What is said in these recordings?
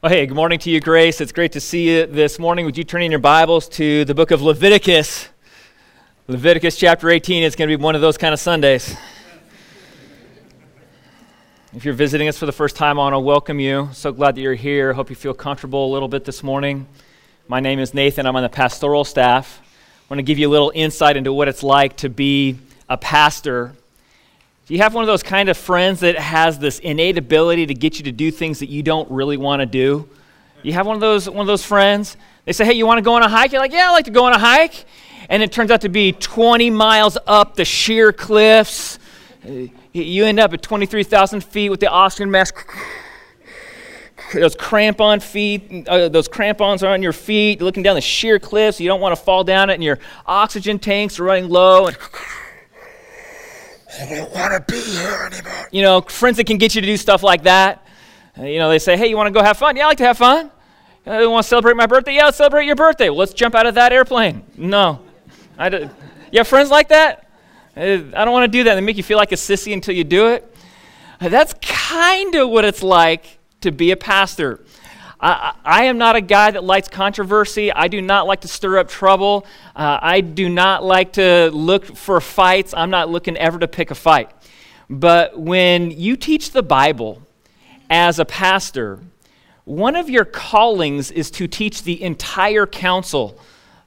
Well, hey, good morning to you, Grace. It's great to see you this morning. Would you turn in your Bibles to the book of Leviticus? Leviticus chapter 18 is going to be one of those kind of Sundays. If you're visiting us for the first time, I want to welcome you. So glad that you're here. Hope you feel comfortable a little bit this morning. My name is Nathan. I'm on the pastoral staff. I want to give you a little insight into what it's like to be a pastor do you have one of those kind of friends that has this innate ability to get you to do things that you don't really want to do? You have one of those one of those friends. They say, "Hey, you want to go on a hike?" You're like, "Yeah, I like to go on a hike." And it turns out to be 20 miles up the sheer cliffs. You end up at 23,000 feet with the oxygen mask. Those crampon feet, uh, those crampons are on your feet. You're looking down the sheer cliffs. You don't want to fall down it, and your oxygen tanks are running low. And I don't want to be here anymore. You know, friends that can get you to do stuff like that. Uh, you know, they say, hey, you want to go have fun? Yeah, I like to have fun. I want to celebrate my birthday? Yeah, let's celebrate your birthday. Well, let's jump out of that airplane. No. I do. You have friends like that? Uh, I don't want to do that. They make you feel like a sissy until you do it. Uh, that's kind of what it's like to be a pastor. I, I, am not a guy that likes controversy. I do not like to stir up trouble. Uh, I do not like to look for fights. I'm not looking ever to pick a fight. But when you teach the Bible as a pastor, one of your callings is to teach the entire counsel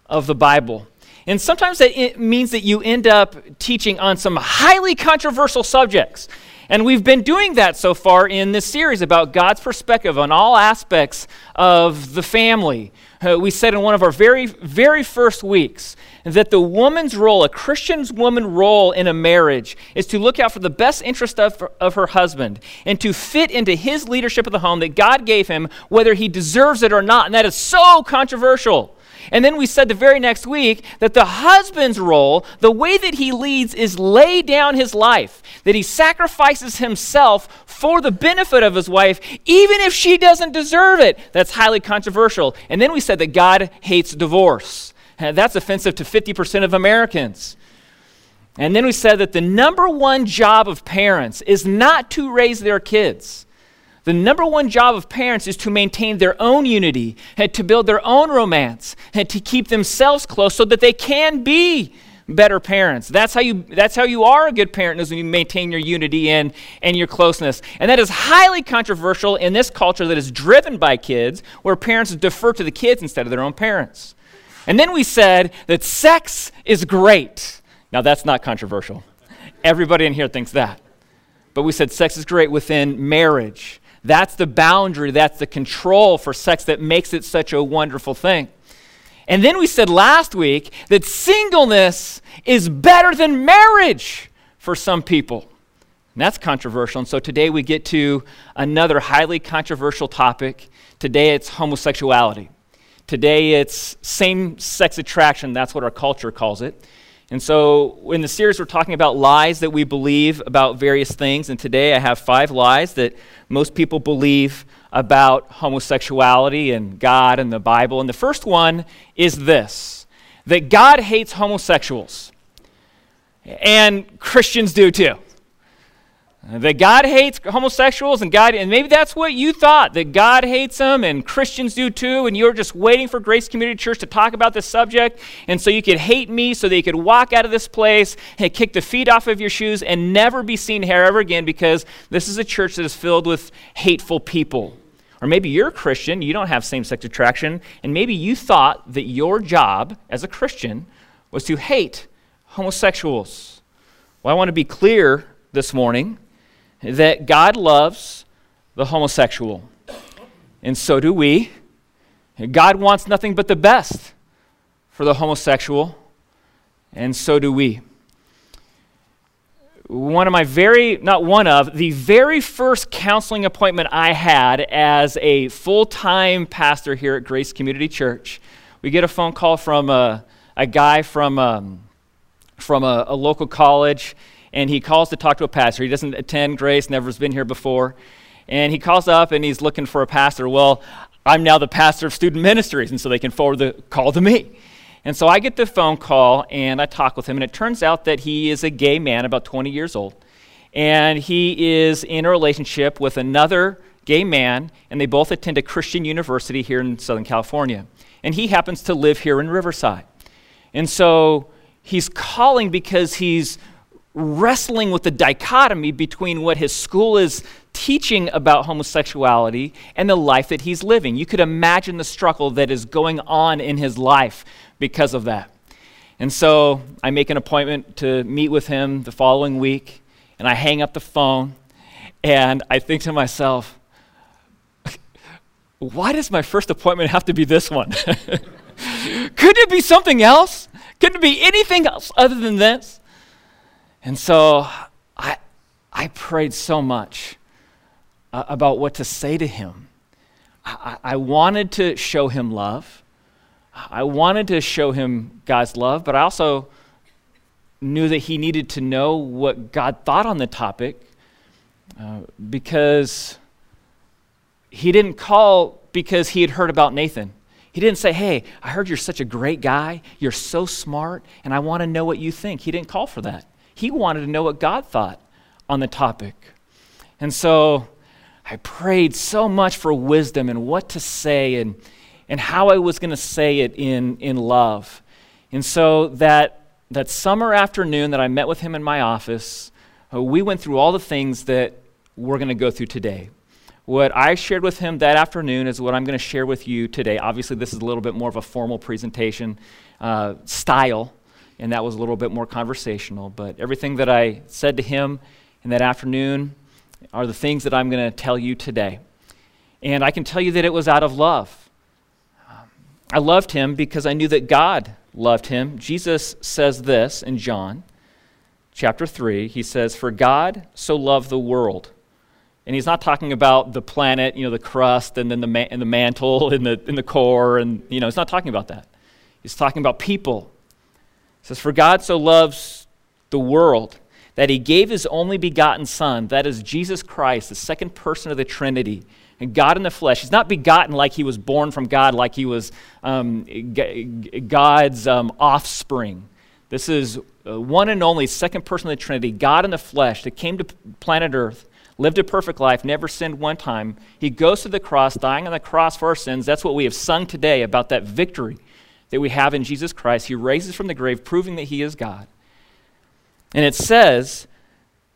of the Bible. And sometimes that means that you end up teaching on some highly controversial subjects. And we've been doing that so far in this series about God's perspective on all aspects of the family. Uh, we said in one of our very, very first weeks that the woman's role, a Christian's woman role in a marriage, is to look out for the best interest of, of her husband and to fit into his leadership of the home that God gave him, whether he deserves it or not. And that is so controversial. And then we said the very next week that the husband's role, the way that he leads, is lay down his life, that he sacrifices himself for the benefit of his wife, even if she doesn't deserve it. That's highly controversial. And then we said that God hates divorce. Uh, that's offensive to 50% of Americans. And then we said that the number one job of parents is not to raise their kids. The number one job of parents is to maintain their own unity, and to build their own romance, and to keep themselves close so that they can be better parents. That's how you, that's how you are a good parent, is when you maintain your unity and, and your closeness. And that is highly controversial in this culture that is driven by kids, where parents defer to the kids instead of their own parents. And then we said that sex is great. Now, that's not controversial. Everybody in here thinks that. But we said sex is great within marriage. That's the boundary, that's the control for sex that makes it such a wonderful thing. And then we said last week that singleness is better than marriage for some people. And that's controversial. And so today we get to another highly controversial topic. Today it's homosexuality. Today it's same sex attraction. That's what our culture calls it. And so, in the series, we're talking about lies that we believe about various things. And today, I have five lies that most people believe about homosexuality and God and the Bible. And the first one is this that God hates homosexuals. And Christians do too. That God hates homosexuals and God, and maybe that's what you thought, that God hates them and Christians do too, and you're just waiting for Grace Community Church to talk about this subject, and so you could hate me so that you could walk out of this place and kick the feet off of your shoes and never be seen here ever again because this is a church that is filled with hateful people. Or maybe you're a Christian, you don't have same sex attraction, and maybe you thought that your job as a Christian was to hate homosexuals. Well, I want to be clear this morning that God loves the homosexual, and so do we. God wants nothing but the best for the homosexual, and so do we. One of my very, not one of, the very first counseling appointment I had as a full time pastor here at Grace Community Church, we get a phone call from a, a guy from, um, from a, a local college and he calls to talk to a pastor. He doesn't attend Grace, never's been here before. And he calls up and he's looking for a pastor. Well, I'm now the pastor of student ministries, and so they can forward the call to me. And so I get the phone call and I talk with him, and it turns out that he is a gay man, about 20 years old. And he is in a relationship with another gay man, and they both attend a Christian university here in Southern California. And he happens to live here in Riverside. And so he's calling because he's wrestling with the dichotomy between what his school is teaching about homosexuality and the life that he's living. You could imagine the struggle that is going on in his life because of that. And so I make an appointment to meet with him the following week, and I hang up the phone, and I think to myself, why does my first appointment have to be this one? Couldn't it be something else? Couldn't it be anything else other than this? And so I, I prayed so much uh, about what to say to him. I, I wanted to show him love. I wanted to show him God's love, but I also knew that he needed to know what God thought on the topic uh, because he didn't call because he had heard about Nathan. He didn't say, Hey, I heard you're such a great guy. You're so smart, and I want to know what you think. He didn't call for that. He wanted to know what God thought on the topic. And so I prayed so much for wisdom and what to say and, and how I was going to say it in, in love. And so that, that summer afternoon that I met with him in my office, uh, we went through all the things that we're going to go through today. What I shared with him that afternoon is what I'm going to share with you today. Obviously, this is a little bit more of a formal presentation uh, style and that was a little bit more conversational. But everything that I said to him in that afternoon are the things that I'm going to tell you today. And I can tell you that it was out of love. I loved him because I knew that God loved him. Jesus says this in John chapter 3. He says, For God so loved the world. And he's not talking about the planet, you know, the crust and then the, ma- and the mantle and the, and the core. And, you know, he's not talking about that. He's talking about people it says, For God so loves the world that he gave his only begotten Son, that is Jesus Christ, the second person of the Trinity, and God in the flesh. He's not begotten like he was born from God, like he was um, God's um, offspring. This is uh, one and only second person of the Trinity, God in the flesh, that came to planet Earth, lived a perfect life, never sinned one time. He goes to the cross, dying on the cross for our sins. That's what we have sung today about that victory that we have in Jesus Christ. He raises from the grave, proving that he is God. And it says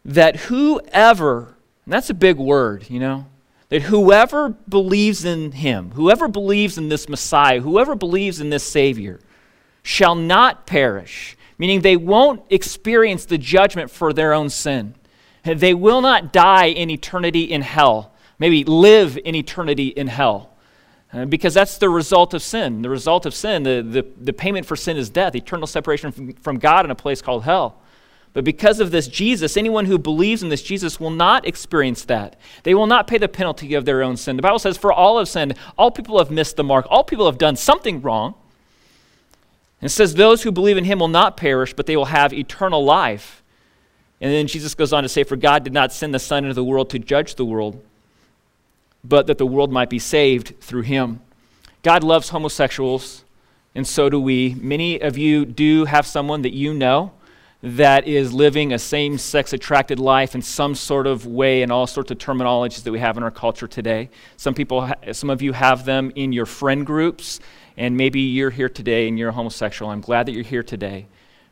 that whoever, that's a big word, you know, that whoever believes in him, whoever believes in this Messiah, whoever believes in this Savior, shall not perish, meaning they won't experience the judgment for their own sin. They will not die in eternity in hell, maybe live in eternity in hell. Uh, because that's the result of sin. The result of sin, the, the, the payment for sin is death, eternal separation from, from God in a place called hell. But because of this Jesus, anyone who believes in this Jesus will not experience that. They will not pay the penalty of their own sin. The Bible says, For all have sinned, all people have missed the mark, all people have done something wrong. And it says, Those who believe in him will not perish, but they will have eternal life. And then Jesus goes on to say, For God did not send the Son into the world to judge the world, but that the world might be saved through him. God loves homosexuals, and so do we. Many of you do have someone that you know that is living a same sex attracted life in some sort of way in all sorts of terminologies that we have in our culture today. Some people, some of you have them in your friend groups, and maybe you're here today and you're a homosexual. I'm glad that you're here today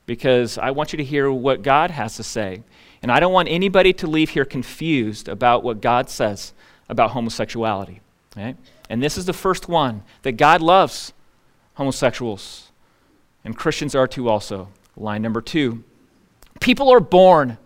because I want you to hear what God has to say. And I don't want anybody to leave here confused about what God says about homosexuality. Okay? And this is the first one that God loves homosexuals, and Christians are too also. Line number two people are born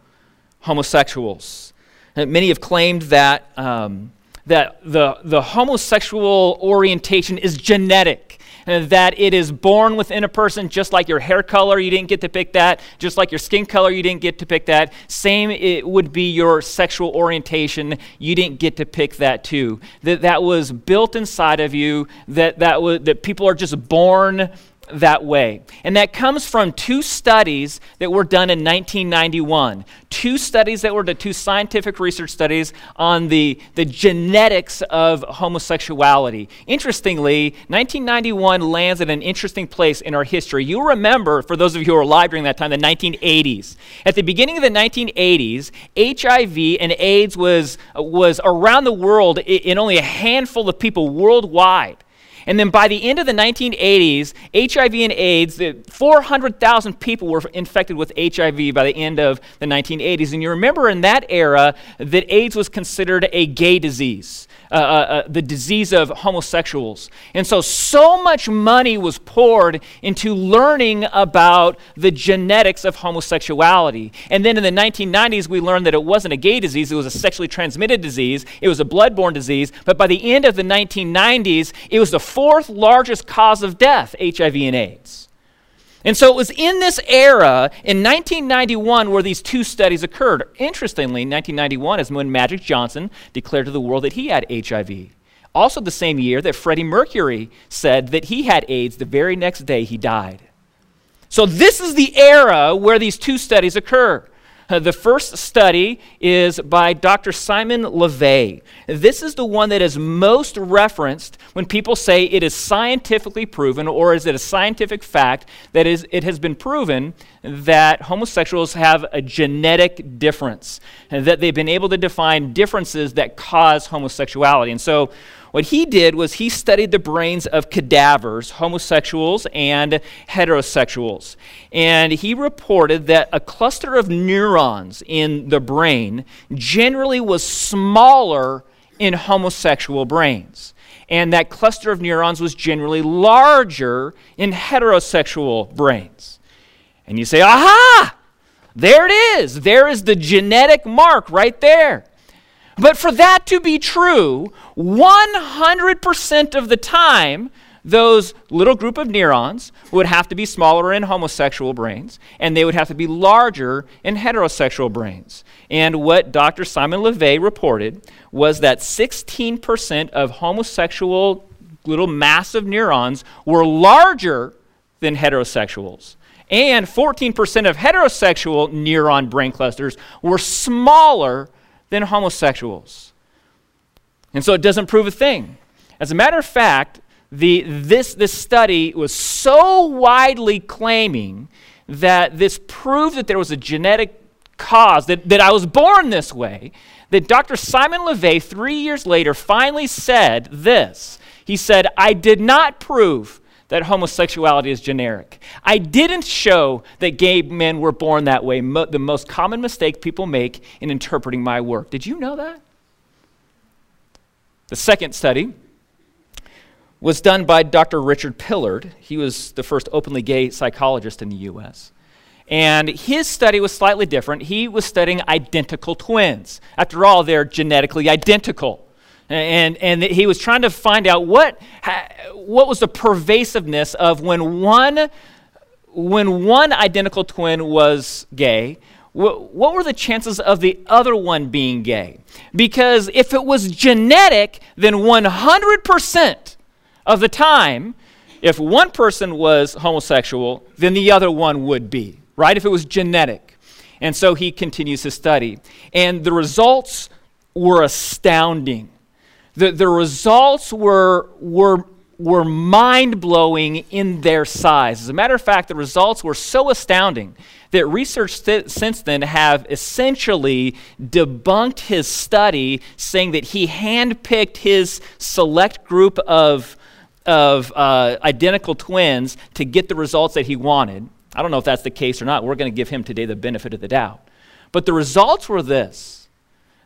homosexuals. And many have claimed that, um, that the, the homosexual orientation is genetic that it is born within a person, just like your hair color, you didn't get to pick that, just like your skin color, you didn't get to pick that. Same, it would be your sexual orientation, you didn't get to pick that too. That that was built inside of you, that, that, was, that people are just born that way. And that comes from two studies that were done in 1991. Two studies that were the two scientific research studies on the, the genetics of homosexuality. Interestingly, 1991 lands at an interesting place in our history. You'll remember, for those of you who were alive during that time, the 1980s. At the beginning of the 1980s, HIV and AIDS was, was around the world in only a handful of people worldwide. And then by the end of the 1980s, HIV and AIDS, 400,000 people were infected with HIV by the end of the 1980s. And you remember in that era that AIDS was considered a gay disease. Uh, uh, uh, the disease of homosexuals. And so, so much money was poured into learning about the genetics of homosexuality. And then in the 1990s, we learned that it wasn't a gay disease, it was a sexually transmitted disease, it was a bloodborne disease. But by the end of the 1990s, it was the fourth largest cause of death, HIV and AIDS. And so it was in this era, in 1991, where these two studies occurred. Interestingly, 1991 is when Magic Johnson declared to the world that he had HIV. Also, the same year that Freddie Mercury said that he had AIDS the very next day he died. So, this is the era where these two studies occur. Uh, the first study is by Dr. Simon LeVay. This is the one that is most referenced when people say it is scientifically proven, or is it a scientific fact that is, it has been proven that homosexuals have a genetic difference, that they've been able to define differences that cause homosexuality. And so, what he did was he studied the brains of cadavers, homosexuals and heterosexuals. And he reported that a cluster of neurons in the brain generally was smaller in homosexual brains. And that cluster of neurons was generally larger in heterosexual brains. And you say, aha! There it is. There is the genetic mark right there. But for that to be true, 100% of the time, those little group of neurons would have to be smaller in homosexual brains, and they would have to be larger in heterosexual brains. And what Dr. Simon LeVay reported was that 16% of homosexual little massive neurons were larger than heterosexuals. And 14% of heterosexual neuron brain clusters were smaller than homosexuals. And so it doesn't prove a thing. As a matter of fact, the, this, this study was so widely claiming that this proved that there was a genetic cause, that, that I was born this way, that Dr. Simon LeVay, three years later, finally said this. He said, I did not prove that homosexuality is genetic. I didn't show that gay men were born that way, mo- the most common mistake people make in interpreting my work. Did you know that? The second study was done by Dr. Richard Pillard. He was the first openly gay psychologist in the U.S. And his study was slightly different. He was studying identical twins. After all, they're genetically identical. And, and he was trying to find out what, what was the pervasiveness of when one, when one identical twin was gay, what were the chances of the other one being gay? Because if it was genetic, then 100% of the time, if one person was homosexual, then the other one would be, right? If it was genetic. And so he continues his study. And the results were astounding the, the results were, were, were mind blowing in their size. As a matter of fact, the results were so astounding that research st- since then have essentially debunked his study, saying that he handpicked his select group of, of uh, identical twins to get the results that he wanted. I don't know if that's the case or not. We're going to give him today the benefit of the doubt. But the results were this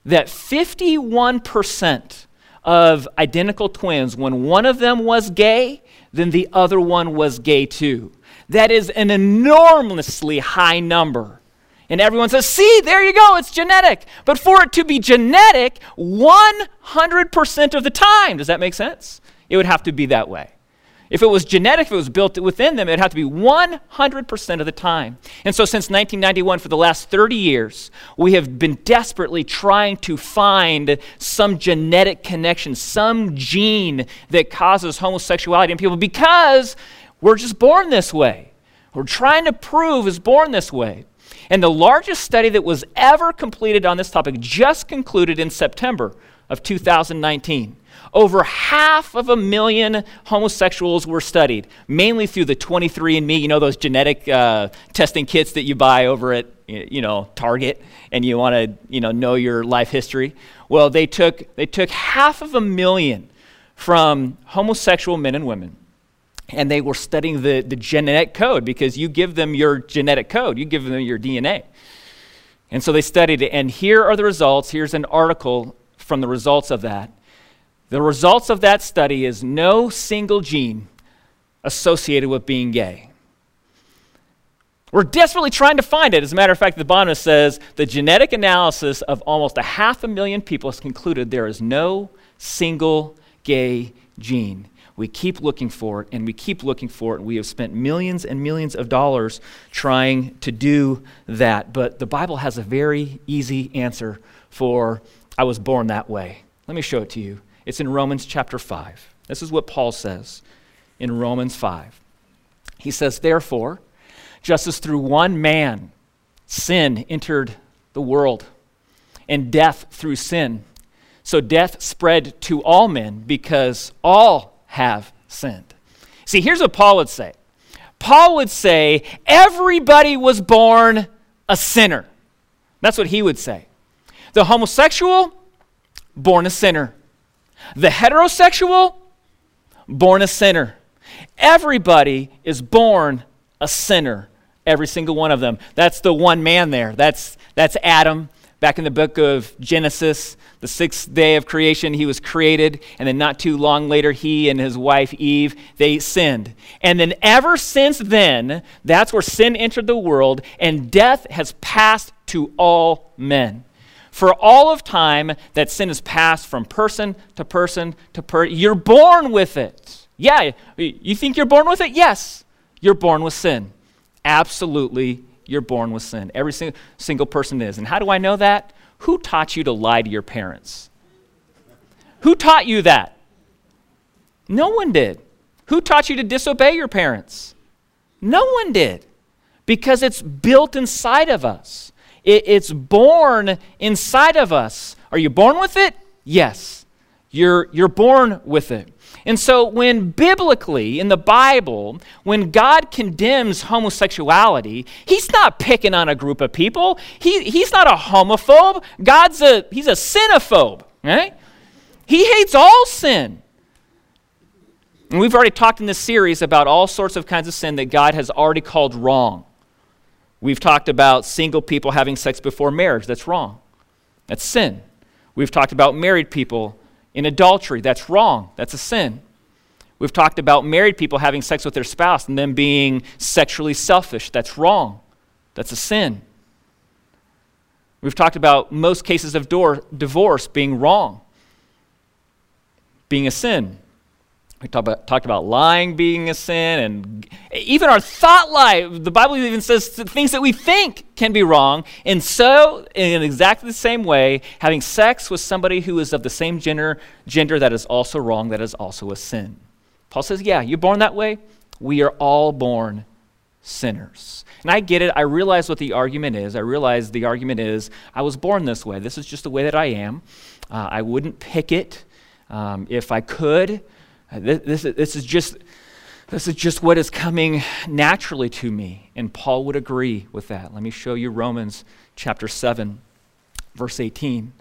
that 51% of identical twins, when one of them was gay, then the other one was gay too. That is an enormously high number. And everyone says, see, there you go, it's genetic. But for it to be genetic 100% of the time, does that make sense? It would have to be that way. If it was genetic, if it was built within them, it'd have to be 100% of the time. And so, since 1991, for the last 30 years, we have been desperately trying to find some genetic connection, some gene that causes homosexuality in people because We're just born this way. We're trying to prove is born this way. And the largest study that was ever completed on this topic just concluded in September of 2019. Over half of a million homosexuals were studied, mainly through the 23andMe, you know, those genetic uh, testing kits that you buy over at, you know, Target, and you want to, you know, know your life history. Well, they took, they took half of a million from homosexual men and women, and they were studying the, the genetic code because you give them your genetic code, you give them your DNA. And so they studied it, and here are the results. Here's an article from the results of that. The results of that study is no single gene associated with being gay. We're desperately trying to find it. As a matter of fact, the bottom says the genetic analysis of almost a half a million people has concluded there is no single gay gene. We keep looking for it and we keep looking for it. And we have spent millions and millions of dollars trying to do that. But the Bible has a very easy answer for I was born that way. Let me show it to you. It's in Romans chapter 5. This is what Paul says in Romans 5. He says, Therefore, just as through one man sin entered the world, and death through sin, so death spread to all men because all have sinned. See, here's what Paul would say Paul would say, Everybody was born a sinner. That's what he would say. The homosexual, born a sinner. The heterosexual, born a sinner. Everybody is born a sinner, every single one of them. That's the one man there. That's, that's Adam. Back in the book of Genesis, the sixth day of creation, he was created, and then not too long later, he and his wife Eve, they sinned. And then ever since then, that's where sin entered the world, and death has passed to all men for all of time that sin has passed from person to person to person. You're born with it. Yeah, you think you're born with it? Yes, you're born with sin. Absolutely, you're born with sin. Every single, single person is. And how do I know that? Who taught you to lie to your parents? Who taught you that? No one did. Who taught you to disobey your parents? No one did. Because it's built inside of us. It, it's born inside of us. Are you born with it? Yes. You're, you're born with it. And so, when biblically, in the Bible, when God condemns homosexuality, He's not picking on a group of people. He, he's not a homophobe. God's a, He's a sinophobe, right? He hates all sin. And we've already talked in this series about all sorts of kinds of sin that God has already called wrong. We've talked about single people having sex before marriage. That's wrong. That's sin. We've talked about married people in adultery. That's wrong. That's a sin. We've talked about married people having sex with their spouse and them being sexually selfish. That's wrong. That's a sin. We've talked about most cases of door, divorce being wrong, being a sin. We talked about, talked about lying being a sin, and even our thought life. The Bible even says things that we think can be wrong. And so, in exactly the same way, having sex with somebody who is of the same gender, gender that is also wrong, that is also a sin. Paul says, Yeah, you're born that way. We are all born sinners. And I get it. I realize what the argument is. I realize the argument is I was born this way. This is just the way that I am. Uh, I wouldn't pick it um, if I could. This, this, this, is just, this is just what is coming naturally to me. And Paul would agree with that. Let me show you Romans chapter 7, verse 18.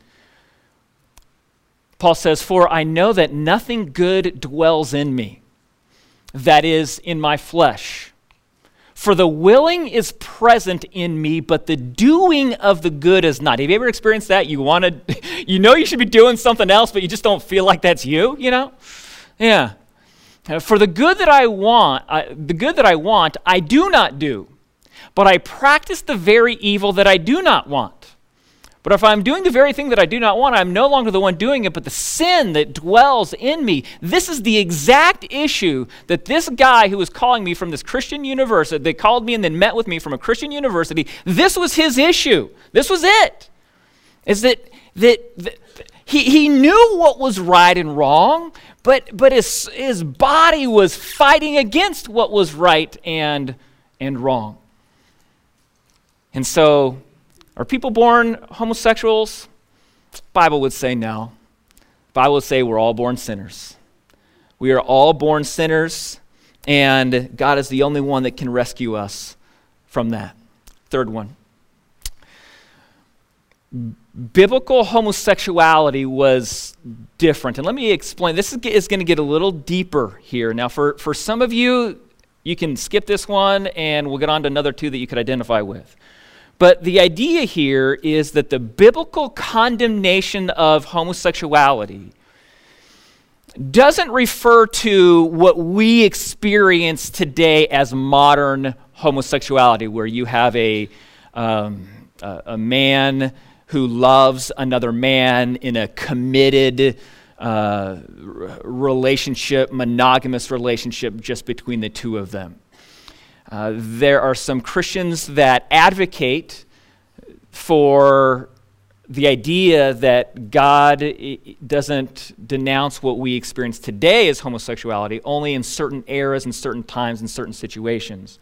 Paul says, For I know that nothing good dwells in me, that is, in my flesh. For the willing is present in me, but the doing of the good is not. Have you ever experienced that? You want to, you know you should be doing something else, but you just don't feel like that's you, you know? Yeah. Uh, for the good that I want, I, the good that I want, I do not do, but I practice the very evil that I do not want. But if I'm doing the very thing that I do not want, I'm no longer the one doing it, but the sin that dwells in me. This is the exact issue that this guy who was calling me from this Christian university, they called me and then met with me from a Christian university, this was his issue. This was it. Is that, that, that he, he knew what was right and wrong, but, but his, his body was fighting against what was right and, and wrong. And so, are people born homosexuals? Bible would say no. Bible would say we're all born sinners. We are all born sinners, and God is the only one that can rescue us from that. Third one. Biblical homosexuality was different. And let me explain. This is, is going to get a little deeper here. Now, for, for some of you, you can skip this one and we'll get on to another two that you could identify with. But the idea here is that the biblical condemnation of homosexuality doesn't refer to what we experience today as modern homosexuality, where you have a, um, a, a, man who loves another man in a committed uh, relationship, monogamous relationship just between the two of them. Uh, there are some Christians that advocate for the idea that God doesn't denounce what we experience today as homosexuality only in certain eras and certain times and certain situations.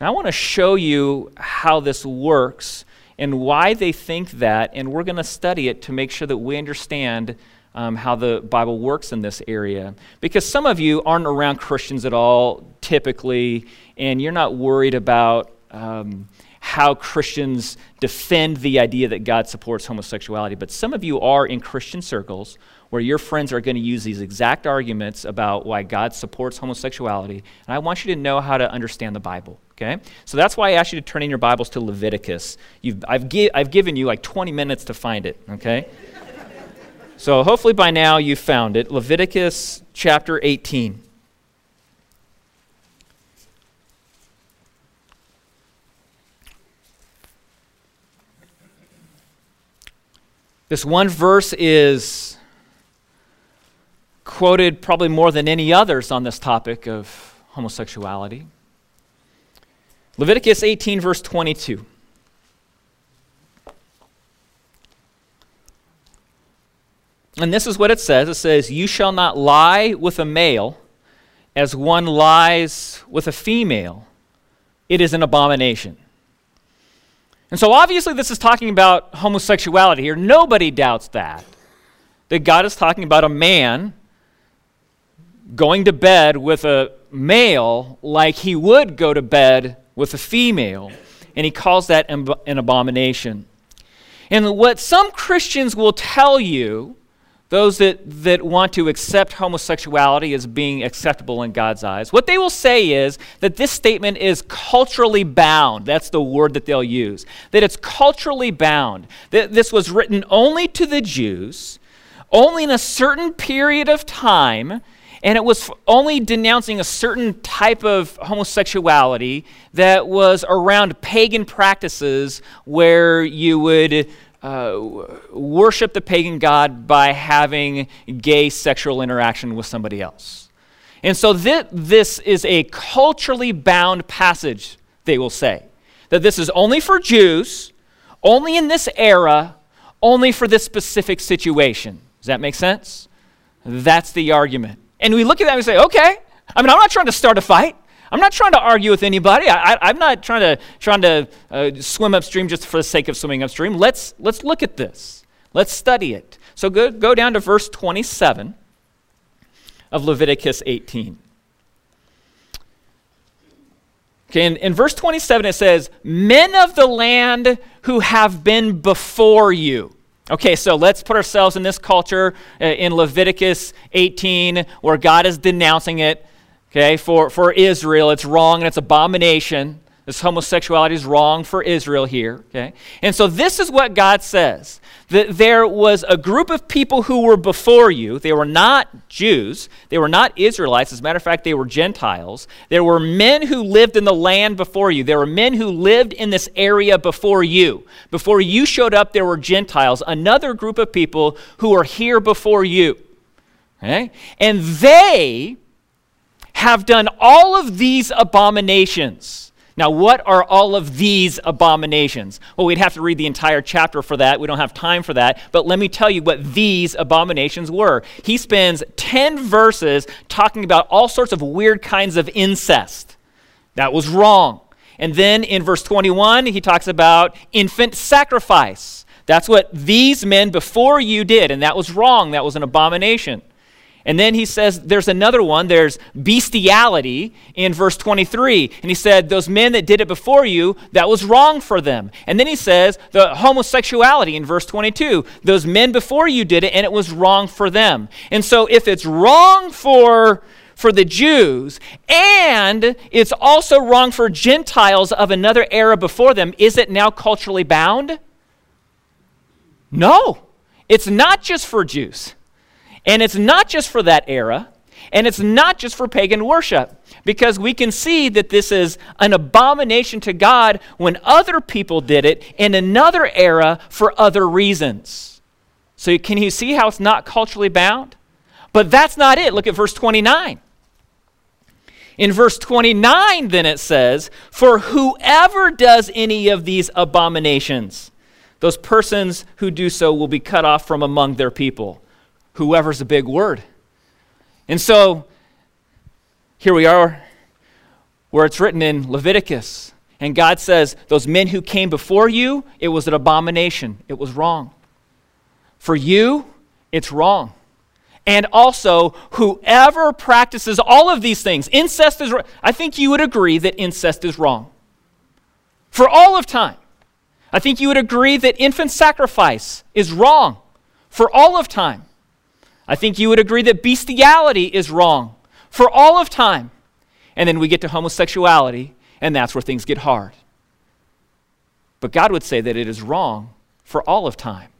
And I want to show you how this works and why they think that, and we're going to study it to make sure that we understand um, how the Bible works in this area. Because some of you aren't around Christians at all, typically, and you're not worried about um, how Christians defend the idea that God supports homosexuality. But some of you are in Christian circles where your friends are going to use these exact arguments about why God supports homosexuality. And I want you to know how to understand the Bible. Okay? So that's why I asked you to turn in your Bibles to Leviticus. You've, I've, gi- I've given you like 20 minutes to find it. Okay? so hopefully by now you've found it. Leviticus chapter 18. This one verse is quoted probably more than any others on this topic of homosexuality. Leviticus 18, verse 22. And this is what it says it says, You shall not lie with a male as one lies with a female, it is an abomination. And so obviously, this is talking about homosexuality here. Nobody doubts that. That God is talking about a man going to bed with a male like he would go to bed with a female. And he calls that an abomination. And what some Christians will tell you those that, that want to accept homosexuality as being acceptable in God's eyes, what they will say is that this statement is culturally bound. That's the word that they'll use. That it's culturally bound. That this was written only to the Jews, only in a certain period of time, and it was only denouncing a certain type of homosexuality that was around pagan practices where you would uh, worship the pagan god by having gay sexual interaction with somebody else. And so th- this is a culturally bound passage, they will say. That this is only for Jews, only in this era, only for this specific situation. Does that make sense? That's the argument. And we look at that and we say, okay, I mean, I'm not trying to start a fight. I'm not trying to argue with anybody. I, am not trying to, trying to uh, swim upstream just for the sake of swimming upstream. Let's, let's look at this. Let's study it. So go, go down to verse 27 of Leviticus 18. Okay, in, in verse 27 it says, Men of the land who have been before you. Okay, so let's put ourselves in this culture uh, in Leviticus 18 where God is denouncing it okay, for, for Israel. It's wrong and it's abomination. This homosexuality is wrong for Israel here, okay? And so this is what God says that there was a group of people who were before you. They were not Jews, they were not Israelites. As a matter of fact, they were Gentiles. There were men who lived in the land before you. There were men who lived in this area before you. Before you showed up, there were Gentiles, another group of people who are here before you. Okay? And they have done all of these abominations. Now, what are all of these abominations? Well, we'd have to read the entire chapter for that. We don't have time for that. But let me tell you what these abominations were. He spends 10 verses talking about all sorts of weird kinds of incest. That was wrong. And then in verse 21, he talks about infant sacrifice. That's what these men before you did, and that was wrong. That was an abomination. And then he says there's another one, there's bestiality in verse 23. And he said, Those men that did it before you, that was wrong for them. And then he says the homosexuality in verse 22. Those men before you did it, and it was wrong for them. And so if it's wrong for for the Jews, and it's also wrong for Gentiles of another era before them, is it now culturally bound? No, it's not just for Jews. And it's not just for that era, and it's not just for pagan worship, because we can see that this is an abomination to God when other people did it in another era for other reasons. So, can you see how it's not culturally bound? But that's not it. Look at verse 29. In verse 29, then it says, For whoever does any of these abominations, those persons who do so will be cut off from among their people. Whoever's a big word. And so, here we are where it's written in Leviticus. And God says, Those men who came before you, it was an abomination. It was wrong. For you, it's wrong. And also, whoever practices all of these things, incest is, I think you would agree that incest is wrong. For all of time. I think you would agree that infant sacrifice is wrong. For all of time. I think you would agree that bestiality is wrong. For all of time. And then we get to homosexuality, and that's where things get hard. But God would say that it is wrong for all of time.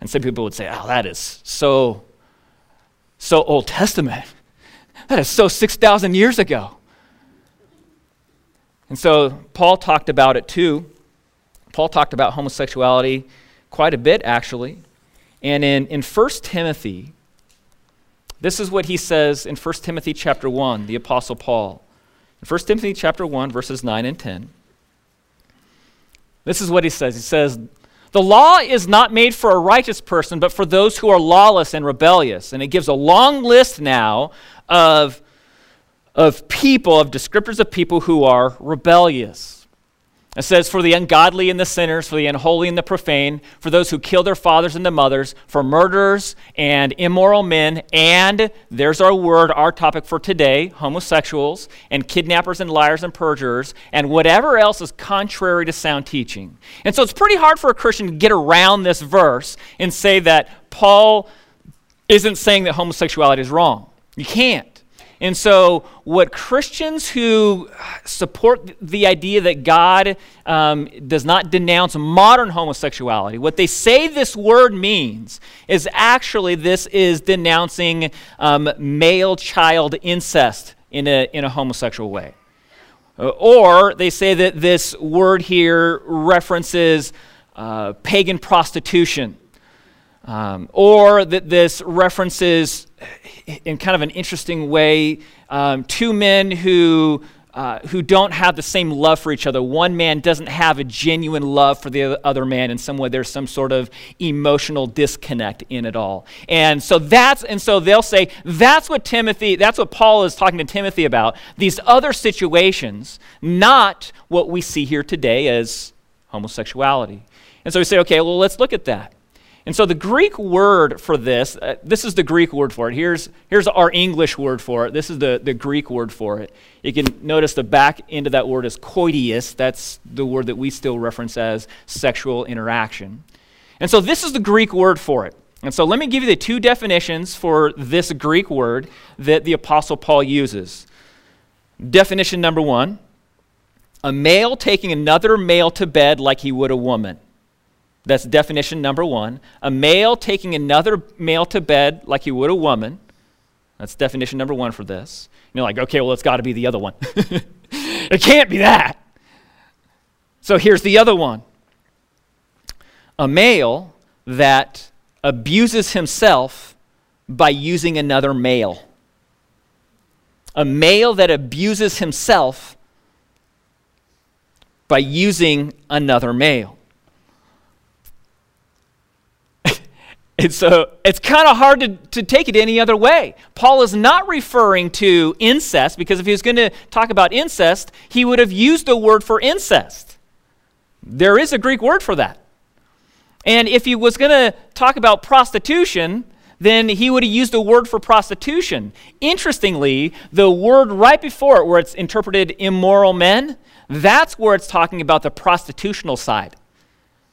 And some people would say, oh, that is so so Old Testament. That is so 6,000 years ago. And so Paul talked about it too. Paul talked about homosexuality quite a bit, actually. And in, in 1 Timothy, this is what he says in 1 Timothy chapter 1, the Apostle Paul. In 1 Timothy chapter 1, verses 9 and 10. This is what he says. He says, the law is not made for a righteous person, but for those who are lawless and rebellious. And it gives a long list now of, of people, of descriptors of people who are rebellious. It says, For the ungodly and the sinners, for the unholy and the profane, for those who kill their fathers and their mothers, for murderers and immoral men, and there's our word, our topic for today homosexuals, and kidnappers and liars and perjurers, and whatever else is contrary to sound teaching. And so it's pretty hard for a Christian to get around this verse and say that Paul isn't saying that homosexuality is wrong. You can't. And so, what Christians who support the idea that God um, does not denounce modern homosexuality, what they say this word means is actually this is denouncing um, male child incest in a, in a homosexual way. Uh, or they say that this word here references uh, pagan prostitution. Um, or that this references in kind of an interesting way, um, two men who, uh, who don't have the same love for each other. One man doesn't have a genuine love for the other man. In some way, there's some sort of emotional disconnect in it all. And so that's, and so they'll say, that's what Timothy, that's what Paul is talking to Timothy about. These other situations, not what we see here today as homosexuality. And so we say, okay, well, let's look at that. And so the Greek word for this, uh, this is the Greek word for it. Here's, here's our English word for it. This is the, the Greek word for it. You can notice the back end of that word is coitus. That's the word that we still reference as sexual interaction. And so this is the Greek word for it. And so let me give you the two definitions for this Greek word that the Apostle Paul uses. Definition number one a male taking another male to bed like he would a woman. That's definition number one. A male taking another male to bed like you would a woman. That's definition number one for this. you're like, okay, well, it's got to be the other one. it can't be that. So here's the other one a male that abuses himself by using another male. A male that abuses himself by using another male. And so it's kind of hard to, to take it any other way. Paul is not referring to incest because if he was going to talk about incest, he would have used a word for incest. There is a Greek word for that. And if he was going to talk about prostitution, then he would have used a word for prostitution. Interestingly, the word right before it, where it's interpreted immoral men, that's where it's talking about the prostitutional side.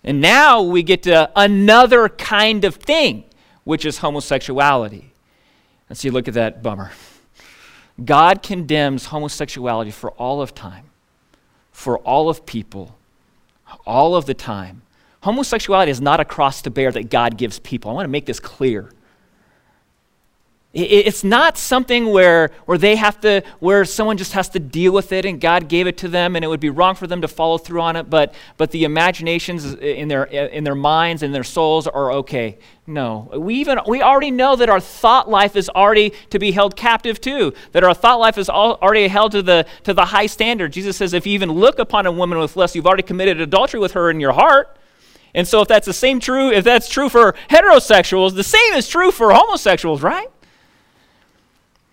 And now we get to another kind of thing, which is homosexuality. And you look at that bummer. God condemns homosexuality for all of time, for all of people, all of the time. Homosexuality is not a cross to bear that God gives people. I want to make this clear. It's not something where, where they have to, where someone just has to deal with it and God gave it to them and it would be wrong for them to follow through on it, but, but the imaginations in their, in their minds and their souls are okay. No. We, even, we already know that our thought life is already to be held captive too, that our thought life is already held to the, to the high standard. Jesus says, if you even look upon a woman with lust, you've already committed adultery with her in your heart. And so if that's the same true, if that's true for heterosexuals, the same is true for homosexuals, right?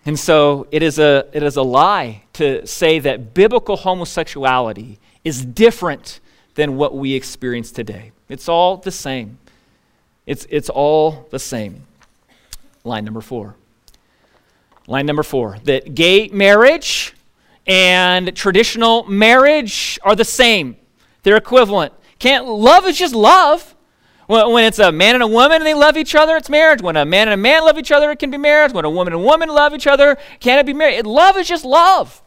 And so it is, a, it is a lie to say that biblical homosexuality is different than what we experience today. It's all the same. It's, it's all the same. Line number four. Line number four that gay marriage and traditional marriage are the same, they're equivalent. Can't, love is just love. When it's a man and a woman and they love each other, it's marriage. When a man and a man love each other, it can be marriage. When a woman and a woman love each other, can it be marriage? Love is just love.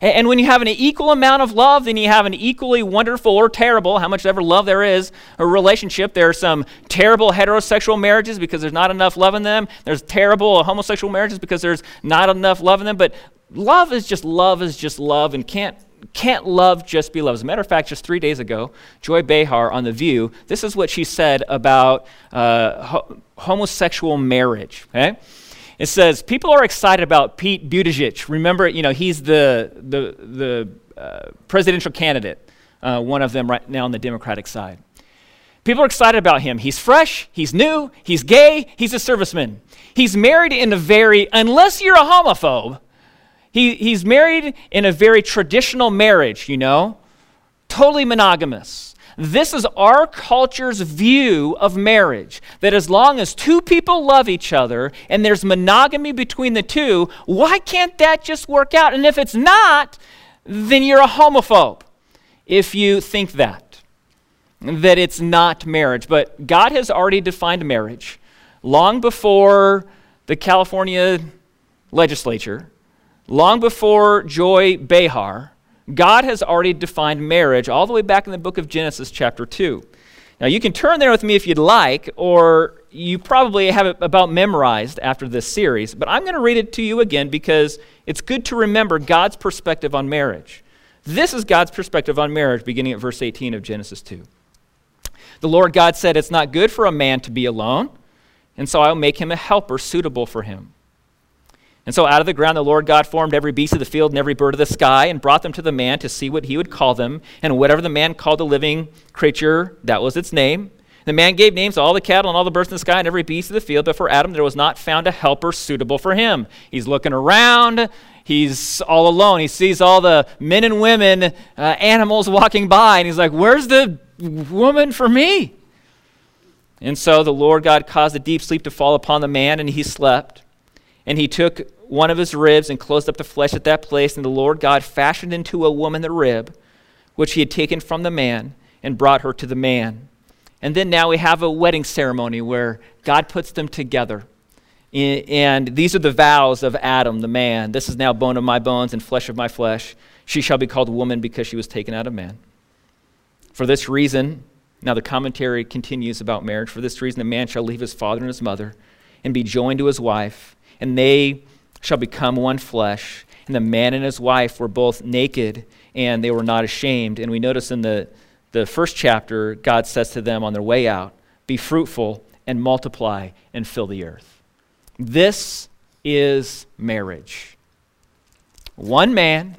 And when you have an equal amount of love, then you have an equally wonderful or terrible, how much ever love there is, a relationship. There are some terrible heterosexual marriages because there's not enough love in them. There's terrible homosexual marriages because there's not enough love in them. But love is just love is just love and can't can't love just be love. As a matter of fact, just three days ago, Joy Behar on The View, this is what she said about uh, ho- homosexual marriage. Okay? It says, people are excited about Pete Buttigieg. Remember, you know, he's the, the, the uh, presidential candidate, uh, one of them right now on the Democratic side. People are excited about him. He's fresh, he's new, he's gay, he's a serviceman. He's married in a very, unless you're a homophobe, he, he's married in a very traditional marriage, you know, totally monogamous. This is our culture's view of marriage that as long as two people love each other and there's monogamy between the two, why can't that just work out? And if it's not, then you're a homophobe if you think that, that it's not marriage. But God has already defined marriage long before the California legislature Long before Joy Behar, God has already defined marriage all the way back in the book of Genesis, chapter 2. Now, you can turn there with me if you'd like, or you probably have it about memorized after this series, but I'm going to read it to you again because it's good to remember God's perspective on marriage. This is God's perspective on marriage, beginning at verse 18 of Genesis 2. The Lord God said, It's not good for a man to be alone, and so I'll make him a helper suitable for him. And so out of the ground the Lord God formed every beast of the field and every bird of the sky and brought them to the man to see what he would call them. And whatever the man called the living creature, that was its name. The man gave names to all the cattle and all the birds in the sky and every beast of the field, but for Adam there was not found a helper suitable for him. He's looking around. He's all alone. He sees all the men and women, uh, animals walking by, and he's like, Where's the woman for me? And so the Lord God caused a deep sleep to fall upon the man, and he slept. And he took one of his ribs and closed up the flesh at that place. And the Lord God fashioned into a woman the rib which he had taken from the man and brought her to the man. And then now we have a wedding ceremony where God puts them together. And these are the vows of Adam, the man. This is now bone of my bones and flesh of my flesh. She shall be called woman because she was taken out of man. For this reason, now the commentary continues about marriage. For this reason, a man shall leave his father and his mother and be joined to his wife, and they shall become one flesh. And the man and his wife were both naked and they were not ashamed. And we notice in the, the first chapter, God says to them on their way out, Be fruitful and multiply and fill the earth. This is marriage. One man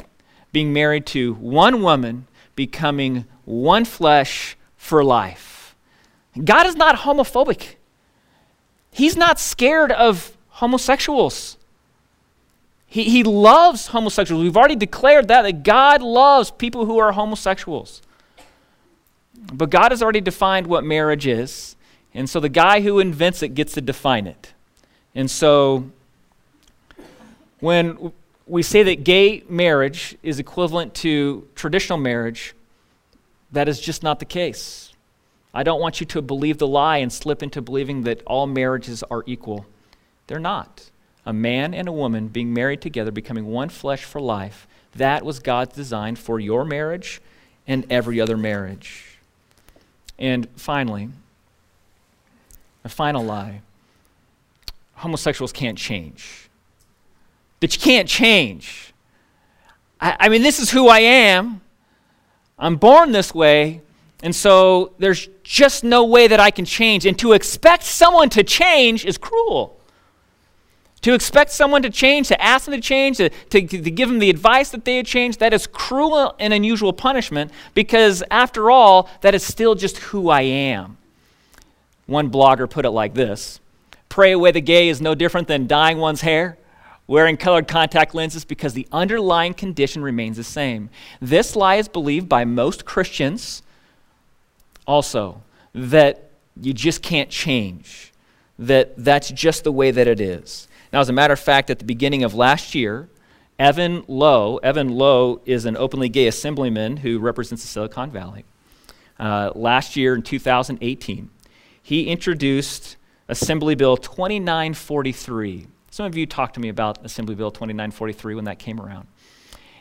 being married to one woman, becoming one flesh for life. God is not homophobic. He's not scared of homosexuals. He, he loves homosexuals. We've already declared that, that God loves people who are homosexuals. But God has already defined what marriage is. And so the guy who invents it gets to define it. And so when we say that gay marriage is equivalent to traditional marriage, that is just not the case. I don't want you to believe the lie and slip into believing that all marriages are equal. They're not. A man and a woman being married together, becoming one flesh for life, that was God's design for your marriage and every other marriage. And finally, a final lie homosexuals can't change. That you can't change. I, I mean, this is who I am. I'm born this way, and so there's just no way that I can change. And to expect someone to change is cruel. To expect someone to change, to ask them to change, to, to, to give them the advice that they had changed, that is cruel and unusual punishment because, after all, that is still just who I am. One blogger put it like this Pray away the gay is no different than dyeing one's hair, wearing colored contact lenses because the underlying condition remains the same. This lie is believed by most Christians also that you just can't change, that that's just the way that it is. Now, as a matter of fact, at the beginning of last year, Evan Low, Evan Low is an openly gay assemblyman who represents the Silicon Valley. Uh, last year in 2018, he introduced Assembly Bill 2943. Some of you talked to me about Assembly Bill 2943 when that came around.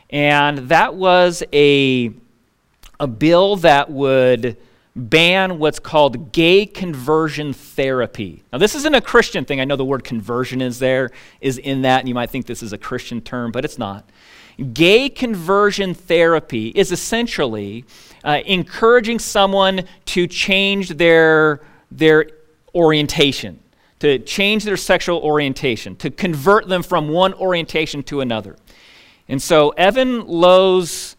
And that was a, a bill that would ban what's called gay conversion therapy. Now, this isn't a Christian thing. I know the word conversion is there, is in that, and you might think this is a Christian term, but it's not. Gay conversion therapy is essentially uh, encouraging someone to change their, their orientation, to change their sexual orientation, to convert them from one orientation to another. And so, Evan Low's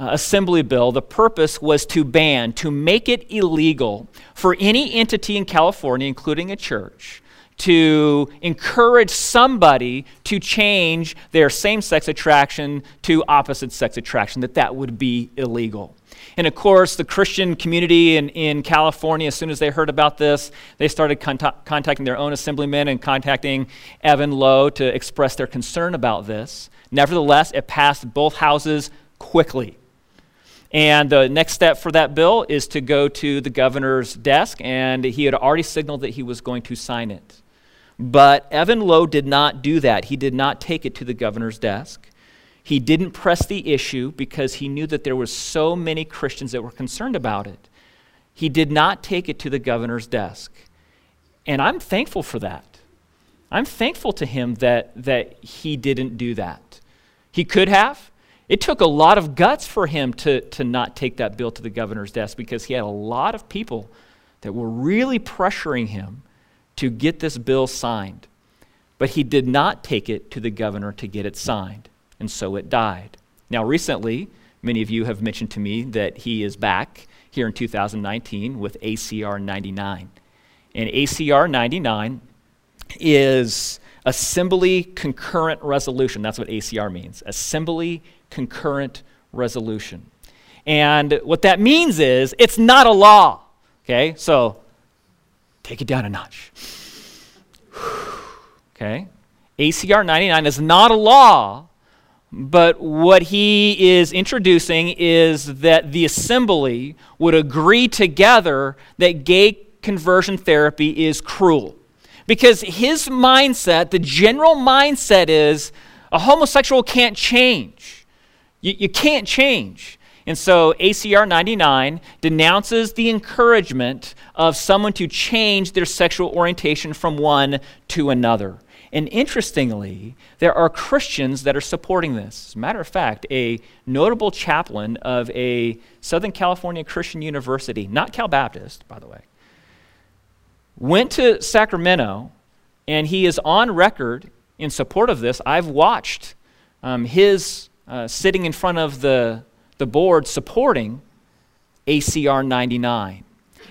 uh, assembly bill, the purpose was to ban, to make it illegal for any entity in California, including a church, to encourage somebody to change their same sex attraction to opposite sex attraction, that that would be illegal. And of course, the Christian community in, in California, as soon as they heard about this, they started contact, contacting their own assemblymen and contacting Evan Low to express their concern about this. Nevertheless, it passed both houses quickly. And the next step for that bill is to go to the governor's desk, and he had already signaled that he was going to sign it. But Evan Low did not do that. He did not take it to the governor's desk. He didn't press the issue because he knew that there were so many Christians that were concerned about it. He did not take it to the governor's desk. And I'm thankful for that. I'm thankful to him that, that he didn't do that. He could have, it took a lot of guts for him to, to not take that bill to the governor's desk because he had a lot of people that were really pressuring him to get this bill signed. But he did not take it to the governor to get it signed, and so it died. Now, recently, many of you have mentioned to me that he is back here in 2019 with ACR 99. And ACR 99 is Assembly Concurrent Resolution. That's what ACR means. Assembly concurrent resolution. And what that means is it's not a law. Okay? So take it down a notch. okay? ACR 99 is not a law, but what he is introducing is that the assembly would agree together that gay conversion therapy is cruel. Because his mindset, the general mindset is a homosexual can't change. You, you can't change. And so ACR 99 denounces the encouragement of someone to change their sexual orientation from one to another. And interestingly, there are Christians that are supporting this. As a matter of fact, a notable chaplain of a Southern California Christian university, not Cal Baptist, by the way, went to Sacramento and he is on record in support of this. I've watched um, his uh, sitting in front of the, the board supporting ACR 99.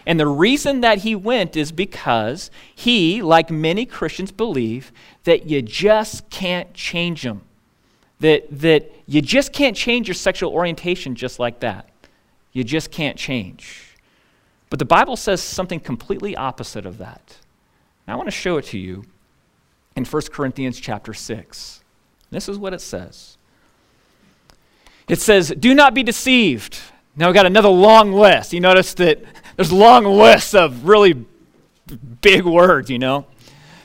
And the reason that he went is because he, like many Christians, believe that you just can't change them. That, that you just can't change your sexual orientation just like that. You just can't change. But the Bible says something completely opposite of that. And I want to show it to you in 1 Corinthians chapter 6. This is what it says. It says, Do not be deceived. Now we've got another long list. You notice that there's long lists of really big words, you know?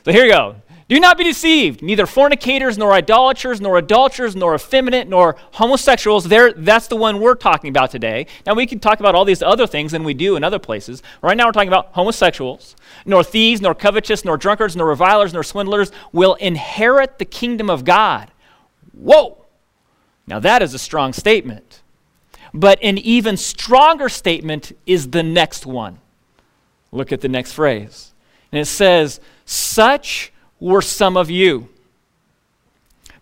So here you go. Do not be deceived. Neither fornicators, nor idolaters, nor adulterers, nor effeminate, nor homosexuals. There, that's the one we're talking about today. Now, we can talk about all these other things, and we do in other places. Right now, we're talking about homosexuals. Nor thieves, nor covetous, nor drunkards, nor revilers, nor swindlers will inherit the kingdom of God. Whoa! Now, that is a strong statement. But an even stronger statement is the next one. Look at the next phrase. And it says, Such were some of you,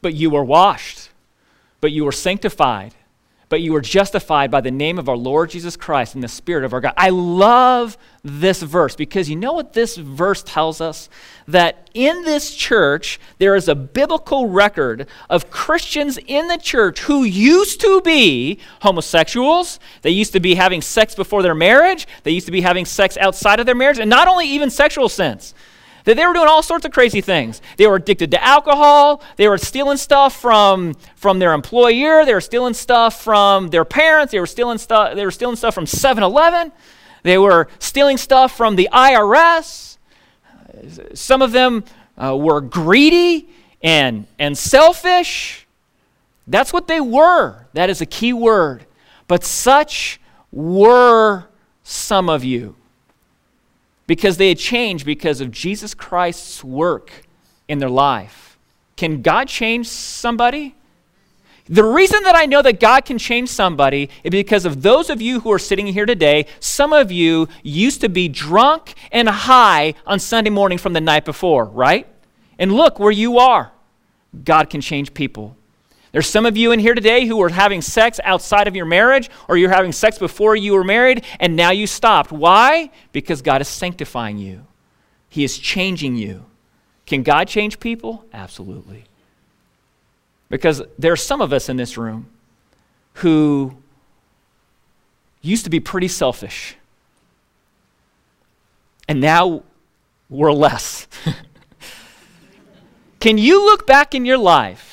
but you were washed, but you were sanctified, but you are justified by the name of our Lord Jesus Christ and the Spirit of our God. I love this verse because you know what this verse tells us? That in this church, there is a biblical record of Christians in the church who used to be homosexuals. They used to be having sex before their marriage. They used to be having sex outside of their marriage, and not only even sexual sense. That they were doing all sorts of crazy things. They were addicted to alcohol. They were stealing stuff from, from their employer. They were stealing stuff from their parents. They were stealing stuff. They were stealing stuff from 7-Eleven. They were stealing stuff from the IRS. Some of them uh, were greedy and, and selfish. That's what they were. That is a key word. But such were some of you because they had changed because of Jesus Christ's work in their life. Can God change somebody? The reason that I know that God can change somebody is because of those of you who are sitting here today. Some of you used to be drunk and high on Sunday morning from the night before, right? And look where you are. God can change people. There's some of you in here today who are having sex outside of your marriage, or you're having sex before you were married, and now you stopped. Why? Because God is sanctifying you, He is changing you. Can God change people? Absolutely. Because there are some of us in this room who used to be pretty selfish, and now we're less. Can you look back in your life?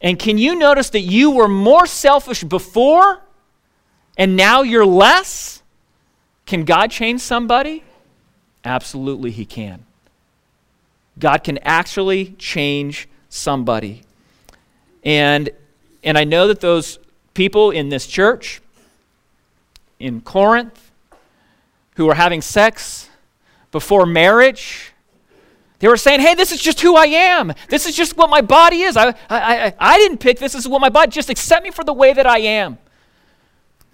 And can you notice that you were more selfish before and now you're less? Can God change somebody? Absolutely, He can. God can actually change somebody. And, and I know that those people in this church, in Corinth, who are having sex before marriage, they were saying, hey, this is just who I am. This is just what my body is. I, I, I, I didn't pick this. This is what my body, just accept me for the way that I am.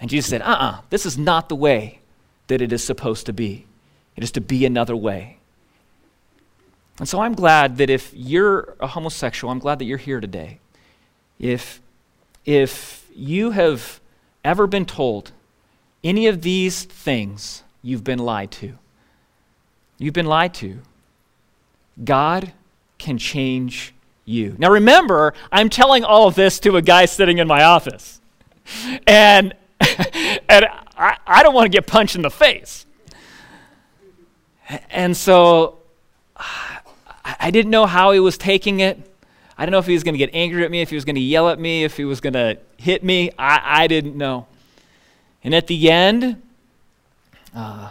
And Jesus said, uh uh-uh, uh this is not the way that it is supposed to be. It is to be another way. And so I'm glad that if you're a homosexual, I'm glad that you're here today. If, if you have ever been told any of these things, you've been lied to. You've been lied to. God can change you. Now remember, I'm telling all of this to a guy sitting in my office. And, and I, I don't want to get punched in the face. And so I, didn't know how he was taking it. I didn't know if he was going to get angry at me, if he was going to yell at me, if he was going to hit me. I, I didn't know. And at the end, uh,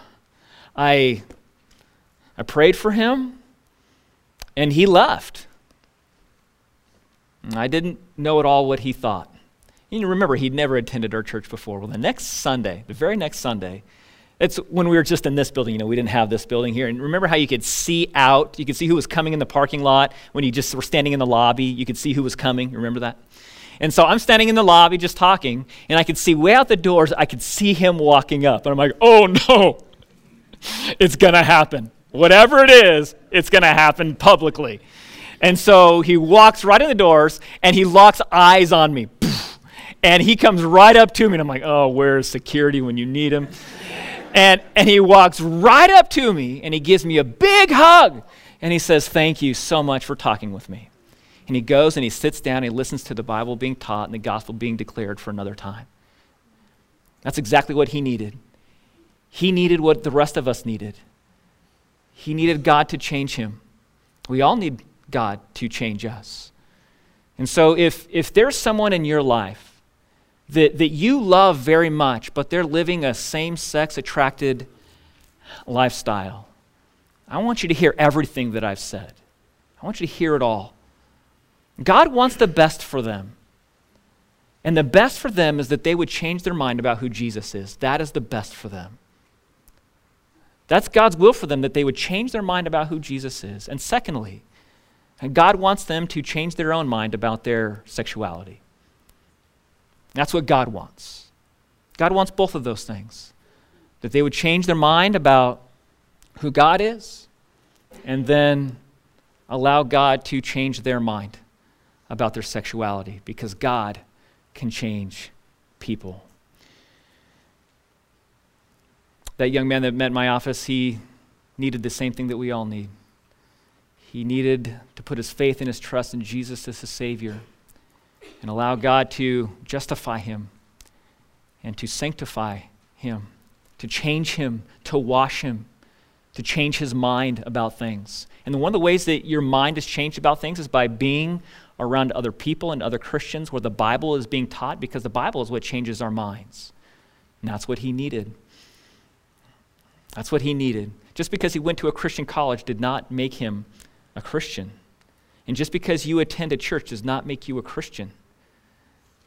I, I prayed for him and he left. Mm, I didn't know at all what he thought. You remember, he'd never attended our church before. Well, the next Sunday, the very next Sunday, it's when we were just in this building, you know, we didn't have this building here. And remember how you could see out, you could see who was coming in the parking lot when you just were standing in the lobby, you could see who was coming. Remember that? And so I'm standing in the lobby just talking, and I could see way out the doors, I could see him walking up. And I'm like, oh no, it's going to happen. Whatever it is, it's going to happen publicly. And so he walks right in the doors and he locks eyes on me. And he comes right up to me, and I'm like, oh, where's security when you need him? And, and he walks right up to me, and he gives me a big hug. And he says, Thank you so much for talking with me. And he goes and he sits down, and he listens to the Bible being taught and the gospel being declared for another time. That's exactly what he needed. He needed what the rest of us needed. He needed God to change him. We all need God to change us. And so, if, if there's someone in your life that, that you love very much, but they're living a same sex attracted lifestyle, I want you to hear everything that I've said. I want you to hear it all. God wants the best for them. And the best for them is that they would change their mind about who Jesus is. That is the best for them. That's God's will for them, that they would change their mind about who Jesus is. And secondly, God wants them to change their own mind about their sexuality. That's what God wants. God wants both of those things that they would change their mind about who God is and then allow God to change their mind about their sexuality because God can change people. That young man that met my office, he needed the same thing that we all need. He needed to put his faith and his trust in Jesus as his Savior and allow God to justify him and to sanctify him, to change him, to wash him, to change his mind about things. And one of the ways that your mind is changed about things is by being around other people and other Christians where the Bible is being taught because the Bible is what changes our minds. And that's what he needed. That's what he needed. Just because he went to a Christian college did not make him a Christian. And just because you attend a church does not make you a Christian.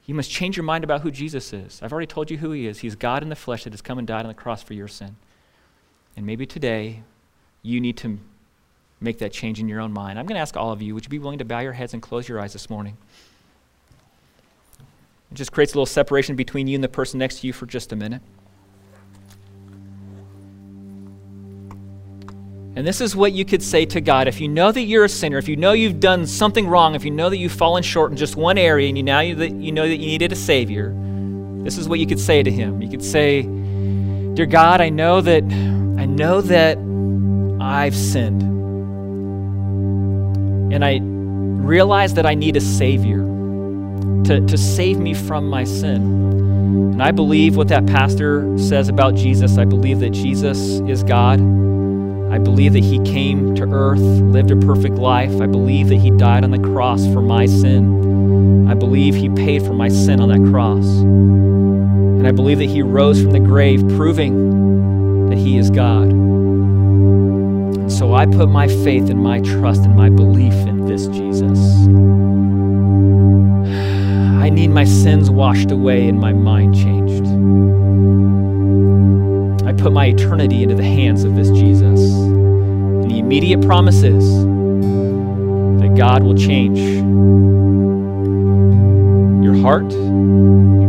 You must change your mind about who Jesus is. I've already told you who he is. He's God in the flesh that has come and died on the cross for your sin. And maybe today you need to make that change in your own mind. I'm going to ask all of you, would you be willing to bow your heads and close your eyes this morning? It just creates a little separation between you and the person next to you for just a minute. And this is what you could say to God. If you know that you're a sinner, if you know you've done something wrong, if you know that you've fallen short in just one area and you now you, that you know that you needed a Savior, this is what you could say to Him. You could say, Dear God, I know that I know that I've sinned. And I realize that I need a Savior to, to save me from my sin. And I believe what that pastor says about Jesus. I believe that Jesus is God. I believe that He came to earth, lived a perfect life. I believe that He died on the cross for my sin. I believe He paid for my sin on that cross. And I believe that He rose from the grave, proving that He is God. And so I put my faith and my trust and my belief in this Jesus. I need my sins washed away and my mind changed. Put my eternity into the hands of this Jesus. And the immediate promise is that God will change your heart.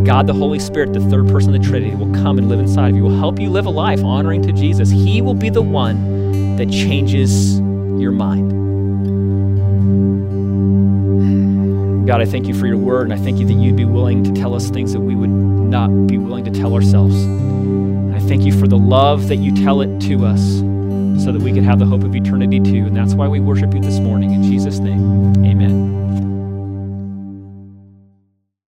God, the Holy Spirit, the third person of the Trinity, will come and live inside of you, will help you live a life honoring to Jesus. He will be the one that changes your mind. God, I thank you for your word, and I thank you that you'd be willing to tell us things that we would not be willing to tell ourselves. Thank you for the love that you tell it to us so that we could have the hope of eternity too. And that's why we worship you this morning. In Jesus' name, amen.